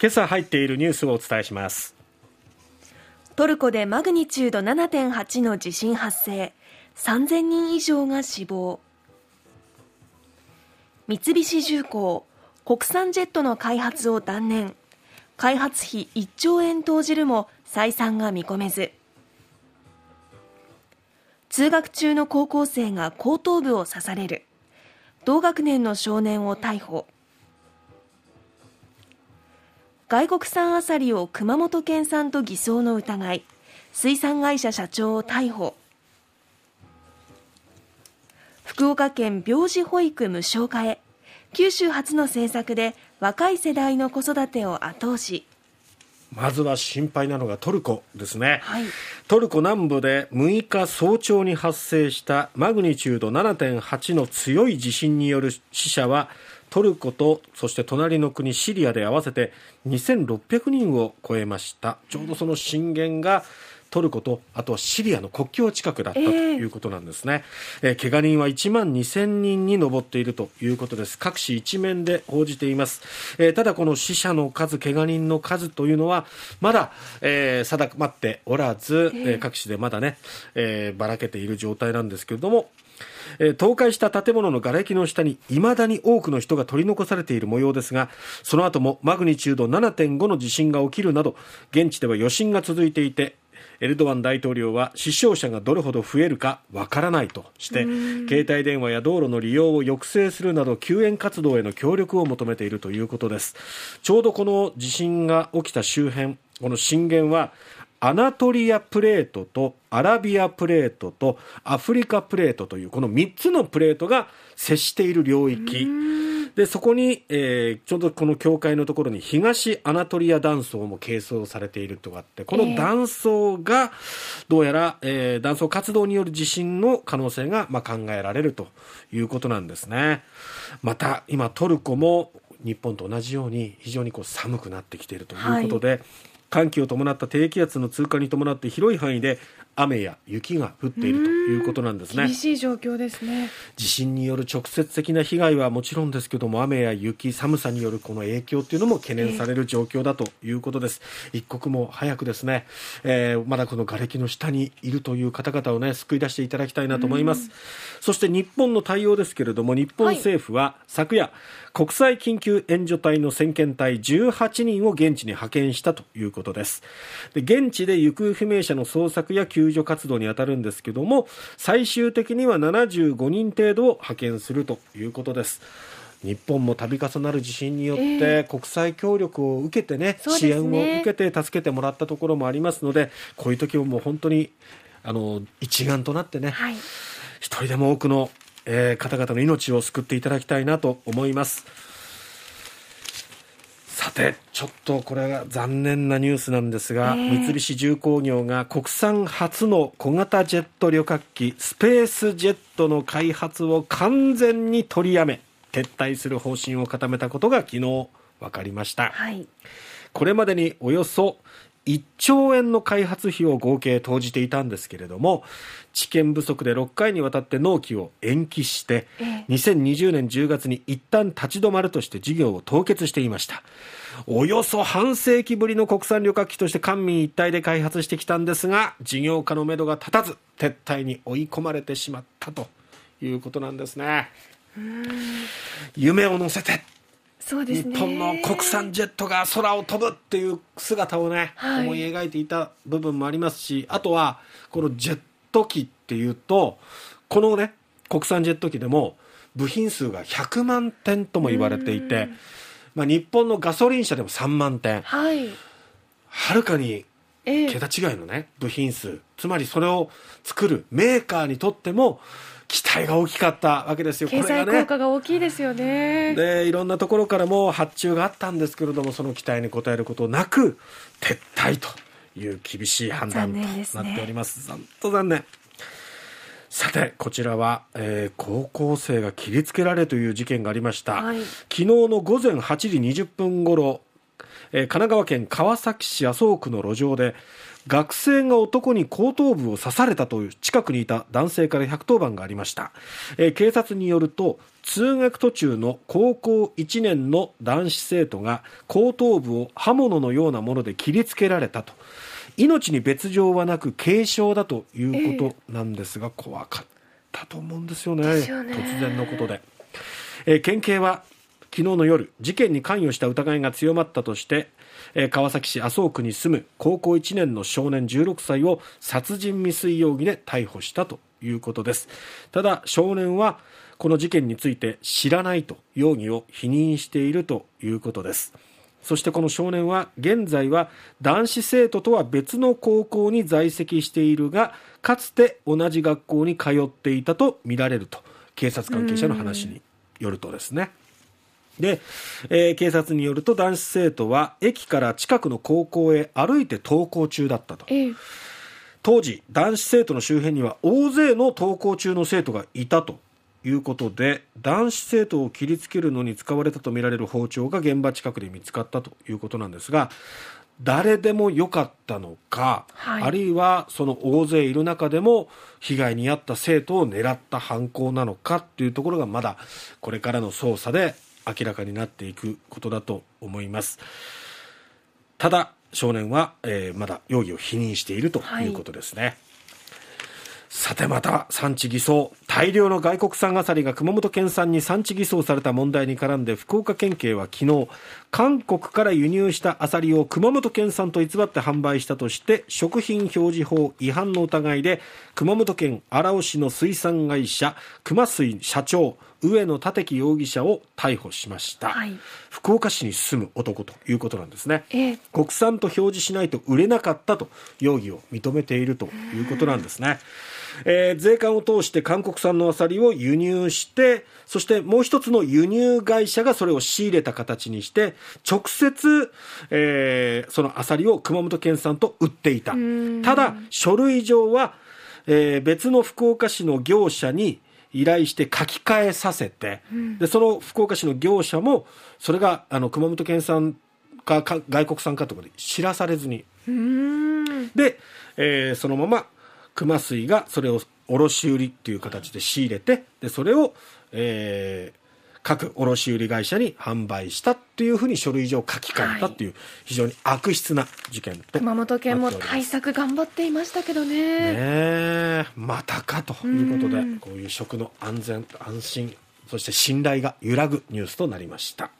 今朝入っているニュースをお伝えします。トルコでマグニチュード7.8の地震発生。3000人以上が死亡。三菱重工国産ジェットの開発を断念。開発費1兆円投じるも採算が見込めず。通学中の高校生が後頭部を刺される。同学年の少年を逮捕。外国産アサリを熊本県産と偽装の疑い。水産会社社長を逮捕。福岡県病児保育無償化へ。九州初の政策で若い世代の子育てを後押し。まずは心配なのがトルコですね、はい、トルコ南部で6日早朝に発生したマグニチュード7.8の強い地震による死者はトルコとそして隣の国シリアで合わせて2600人を超えました。ちょうどその震源がトルコとあとはシリアの国境近くだったということなんですね、えー、怪我人は1万2000人に上っているということです。各紙一面で報じています、えー、ただこの死者の数怪我人の数というのはまだ、えー、定まっておらず、えー、各紙でまだね、えー、ばらけている状態なんですけれどもえ倒壊した建物の瓦礫の下に未だに多くの人が取り残されている模様ですがその後もマグニチュード7.5の地震が起きるなど現地では余震が続いていてエルドアン大統領は死傷者がどれほど増えるかわからないとして携帯電話や道路の利用を抑制するなど救援活動への協力を求めているということです。ちょうどこの地震が起きた周辺この震源はアナトリアプレートとアラビアプレートとアフリカプレートというこの3つのプレートが接している領域。でそこに、えー、ちょうどこの境界のところに東アナトリア断層も係争されているとかってこの断層がどうやら、えー、断層活動による地震の可能性が、まあ、考えられるということなんですね。また今トルコも日本と同じように非常にこう寒くなってきているということで、はい寒気を伴った低気圧の通過に伴って広い範囲で雨や雪が降っているということなんですね。厳しい状況ですね。地震による直接的な被害はもちろんですけども雨や雪寒さによるこの影響というのも懸念される状況だということです、えー、一刻も早くですね、えー、まだこの瓦礫の下にいるという方々をね救い出していただきたいなと思います。そして日本の対応ですけれども日本政府は昨夜、はい国際緊急援助隊の先遣隊18人を現地に派遣したということです。で現地で行方不明者の捜索や救助活動に当たるんですけども最終的には75人程度を派遣するということです。日本も度重なる地震によって国際協力を受けてね、えー、支援を受けて助けてもらったところもありますのでこういう時はもう本当にあの一丸となってね、はい、一人でも多くのえー、方々の命を救っていただきたいなと思いますさてちょっとこれが残念なニュースなんですが、えー、三菱重工業が国産初の小型ジェット旅客機スペースジェットの開発を完全に取りやめ撤退する方針を固めたことが昨日分かりました、はい、これまでにおよそ1兆円の開発費を合計投じていたんですけれども知見不足で6回にわたって納期を延期して2020年10月に一旦立ち止まるとして事業を凍結していましたおよそ半世紀ぶりの国産旅客機として官民一体で開発してきたんですが事業化のめどが立たず撤退に追い込まれてしまったということなんですね。夢を乗せてそうです、ね、日本の国産ジェットが空を飛ぶっていう姿をね、はい、思い描いていた部分もありますしあとはこのジェット機っていうとこのね国産ジェット機でも部品数が100万点とも言われていて、まあ、日本のガソリン車でも3万点、はい、はるかに桁違いのね、部品数。つまりそれを作るメーカーにとっても期待が大きかったわけですよ、経済効果が大きいですよね。で、いろんなところからも発注があったんですけれども、その期待に応えることなく、撤退という厳しい判断となっております。本当、ね、残念。さて、こちらは、えー、高校生が切りつけられという事件がありました。はい、昨日の午前8時20分ごろ、えー神奈川県川崎市麻生区の路上で学生が男に後頭部を刺されたという近くにいた男性から110番がありました、えー警察によると通学途中の高校1年の男子生徒が後頭部を刃物のようなもので切りつけられたと命に別状はなく軽傷だということなんですが、怖かったと思うんですよね。ね。突然のことで、えー県警は昨日の夜事件に関与した疑いが強まったとして、えー川崎市麻生区に住む高校1年の少年16歳を殺人未遂容疑で逮捕したということです。ただ少年はこの事件について知らないと容疑を否認しているということですそしてこの少年は現在は男子生徒とは別の高校に在籍しているがかつて同じ学校に通っていたとみられると警察関係者の話によるとですね。で、えー警察によると男子生徒は駅から近くの高校へ歩いて登校中だったと。ええ。当時男子生徒の周辺には大勢の登校中の生徒がいたということで男子生徒を切りつけるのに使われたとみられる包丁が現場近くで見つかったということなんですが誰でもよかったのか、はいあるいはその大勢いる中でも被害に遭った生徒を狙った犯行なのかっていうところがまだこれからの捜査で明らかになっていくことだと思います。ただ少年は、えーまだ容疑を否認しているということですね、さてまた産地偽装大量の外国産アサリが熊本県産に産地偽装された問題に絡んで福岡県警は昨日韓国から輸入したアサリを熊本県産と偽って販売したとして食品表示法違反の疑いで熊本県荒尾市の水産会社熊水社長上野立樹容疑者を逮捕しました、はい。福岡市に住む男ということなんですね。ええ。国産と表示しないと売れなかったと容疑を認めているということなんですね、えー税関を通して韓国産のアサリを輸入してそしてもう一つの輸入会社がそれを仕入れた形にして直接、えーそのアサリを熊本県産と売っていた。ん。ただ書類上は、えー別の福岡市の業者に依頼して書き換えさせて、でその福岡市の業者もそれがあの熊本県産かか外国産かとかで知らされずに。で、えーそのまま熊水がそれを卸売っていう形で仕入れてでそれを、えー各卸売会社に販売したっていうふうに書類上書き換えたっていう非常に悪質な事件と熊本県も対策頑張っていましたけどね。ねえまたかということでうん。こういう食の安全安心そして信頼が揺らぐニュースとなりました